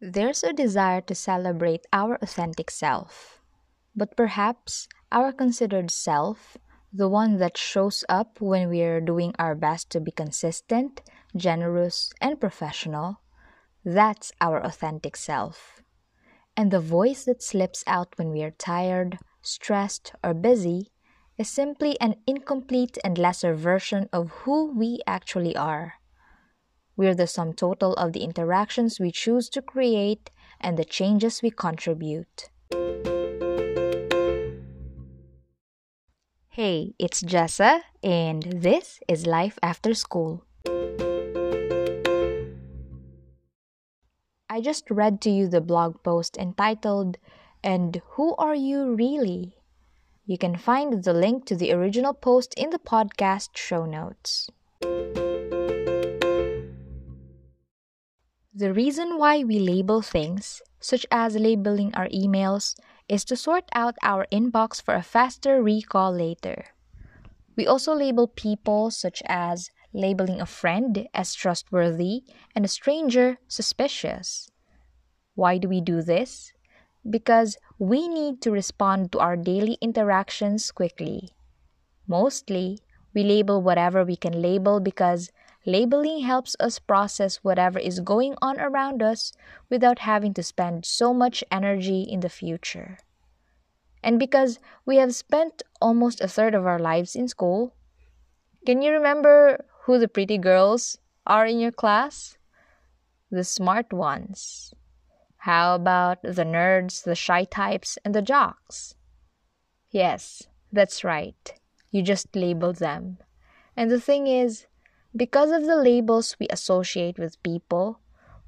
There's a desire to celebrate our authentic self. But perhaps our considered self, the one that shows up when we're doing our best to be consistent, generous, and professional, that's our authentic self. And the voice that slips out when we are tired, stressed, or busy is simply an incomplete and lesser version of who we actually are. We're the sum total of the interactions we choose to create and the changes we contribute. Hey, it's Jessa, and this is Life After School. I just read to you the blog post entitled, And Who Are You Really? You can find the link to the original post in the podcast show notes. The reason why we label things, such as labeling our emails, is to sort out our inbox for a faster recall later. We also label people, such as labeling a friend as trustworthy and a stranger suspicious. Why do we do this? Because we need to respond to our daily interactions quickly. Mostly, we label whatever we can label because labeling helps us process whatever is going on around us without having to spend so much energy in the future. And because we have spent almost a third of our lives in school, can you remember who the pretty girls are in your class? The smart ones. How about the nerds, the shy types, and the jocks? Yes, that's right. You just labeled them. And the thing is, because of the labels we associate with people,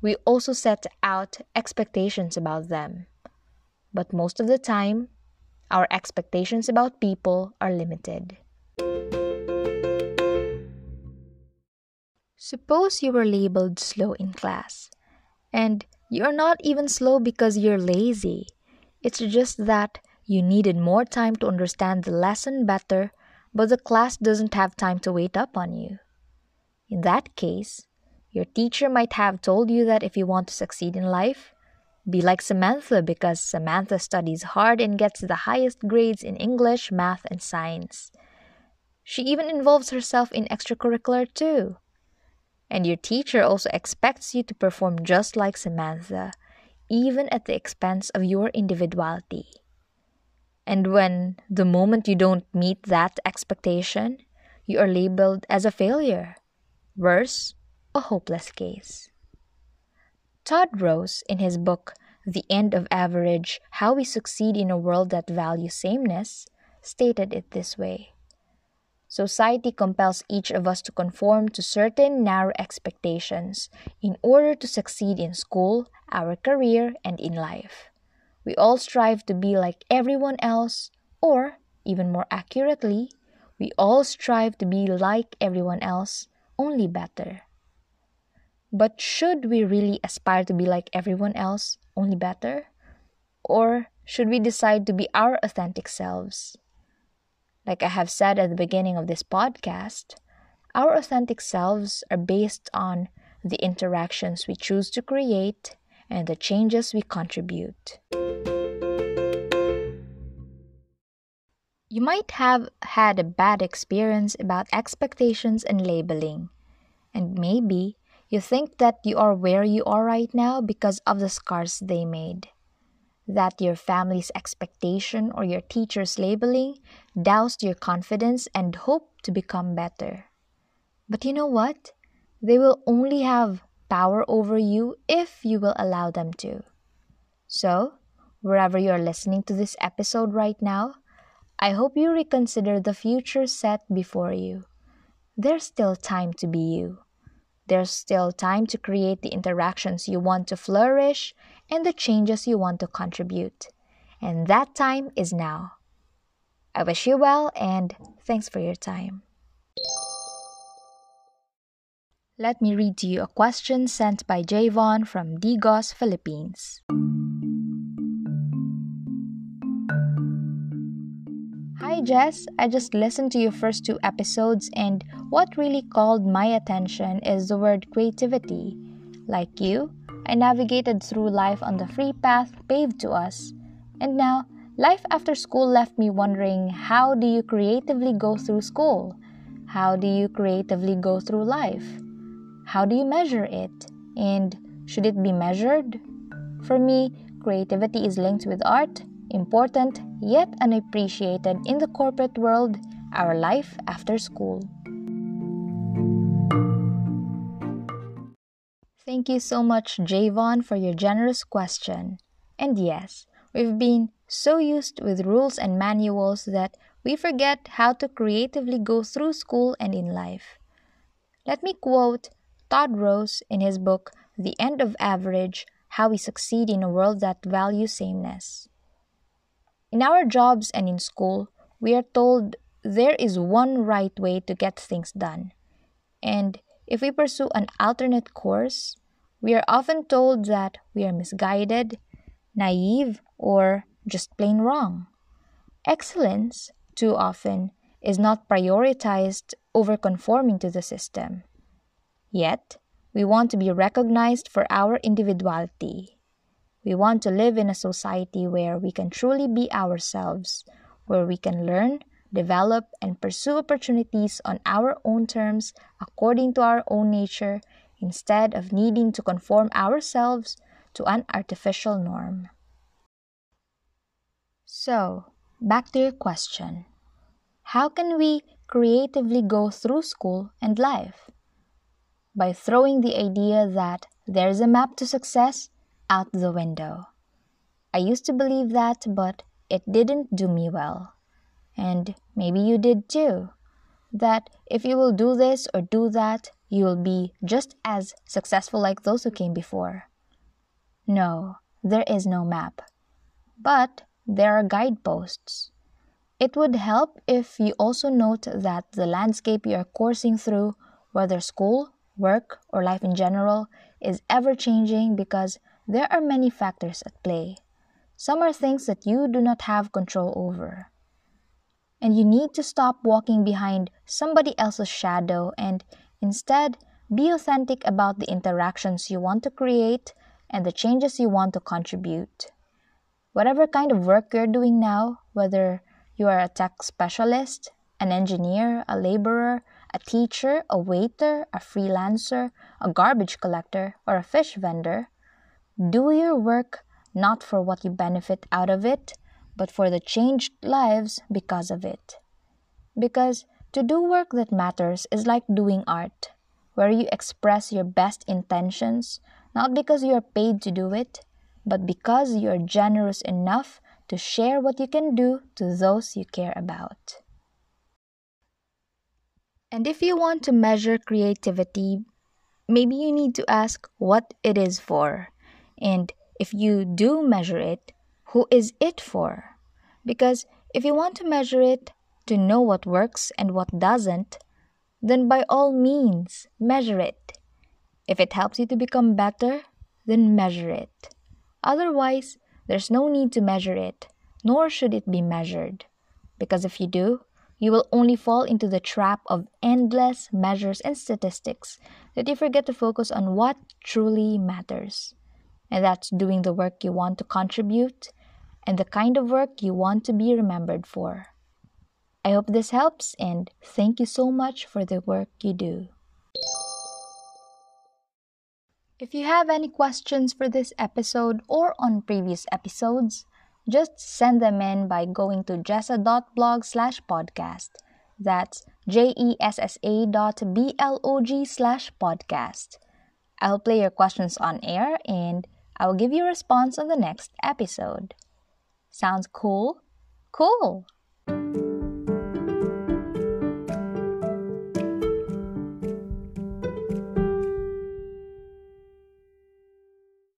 we also set out expectations about them. But most of the time, our expectations about people are limited. Suppose you were labeled slow in class, and you're not even slow because you're lazy. It's just that you needed more time to understand the lesson better, but the class doesn't have time to wait up on you. In that case, your teacher might have told you that if you want to succeed in life, be like Samantha because Samantha studies hard and gets the highest grades in English, math, and science. She even involves herself in extracurricular too. And your teacher also expects you to perform just like Samantha, even at the expense of your individuality. And when the moment you don't meet that expectation, you are labeled as a failure. Worse, a hopeless case. Todd Rose, in his book The End of Average How We Succeed in a World That Values Sameness, stated it this way Society compels each of us to conform to certain narrow expectations in order to succeed in school, our career, and in life. We all strive to be like everyone else, or, even more accurately, we all strive to be like everyone else, only better. But should we really aspire to be like everyone else, only better? Or should we decide to be our authentic selves? Like I have said at the beginning of this podcast, our authentic selves are based on the interactions we choose to create and the changes we contribute. You might have had a bad experience about expectations and labeling, and maybe you think that you are where you are right now because of the scars they made that your family's expectation or your teacher's labeling doused your confidence and hope to become better. But you know what? They will only have power over you if you will allow them to. So, wherever you are listening to this episode right now, I hope you reconsider the future set before you. There's still time to be you. There's still time to create the interactions you want to flourish and the changes you want to contribute. And that time is now. I wish you well and thanks for your time. Let me read to you a question sent by Javon from Digos, Philippines. Jess, I just listened to your first two episodes, and what really called my attention is the word creativity. Like you, I navigated through life on the free path paved to us. And now, life after school left me wondering how do you creatively go through school? How do you creatively go through life? How do you measure it? And should it be measured? For me, creativity is linked with art, important yet unappreciated in the corporate world, our life after school. Thank you so much, Javon, for your generous question. And yes, we've been so used with rules and manuals that we forget how to creatively go through school and in life. Let me quote Todd Rose in his book, The End of Average How We Succeed in a World That Values Sameness. In our jobs and in school, we are told there is one right way to get things done. And if we pursue an alternate course, we are often told that we are misguided, naive, or just plain wrong. Excellence, too often, is not prioritized over conforming to the system. Yet, we want to be recognized for our individuality. We want to live in a society where we can truly be ourselves, where we can learn, develop, and pursue opportunities on our own terms according to our own nature instead of needing to conform ourselves to an artificial norm. So, back to your question How can we creatively go through school and life? By throwing the idea that there's a map to success out the window. I used to believe that, but it didn't do me well. And maybe you did too. That if you will do this or do that, you will be just as successful like those who came before. No, there is no map. But there are guideposts. It would help if you also note that the landscape you are coursing through, whether school, work, or life in general, is ever changing because there are many factors at play. Some are things that you do not have control over. And you need to stop walking behind somebody else's shadow and Instead, be authentic about the interactions you want to create and the changes you want to contribute. Whatever kind of work you're doing now, whether you are a tech specialist, an engineer, a laborer, a teacher, a waiter, a freelancer, a garbage collector, or a fish vendor, do your work not for what you benefit out of it, but for the changed lives because of it. Because to do work that matters is like doing art, where you express your best intentions, not because you are paid to do it, but because you are generous enough to share what you can do to those you care about. And if you want to measure creativity, maybe you need to ask what it is for. And if you do measure it, who is it for? Because if you want to measure it, to know what works and what doesn't, then by all means measure it. If it helps you to become better, then measure it. Otherwise, there's no need to measure it, nor should it be measured. Because if you do, you will only fall into the trap of endless measures and statistics that you forget to focus on what truly matters. And that's doing the work you want to contribute and the kind of work you want to be remembered for. I hope this helps and thank you so much for the work you do. If you have any questions for this episode or on previous episodes, just send them in by going to jessa.blog slash podcast. That's J-E-S-S-A dot B-L-O-G slash podcast. I'll play your questions on air and I'll give you a response on the next episode. Sounds cool? Cool!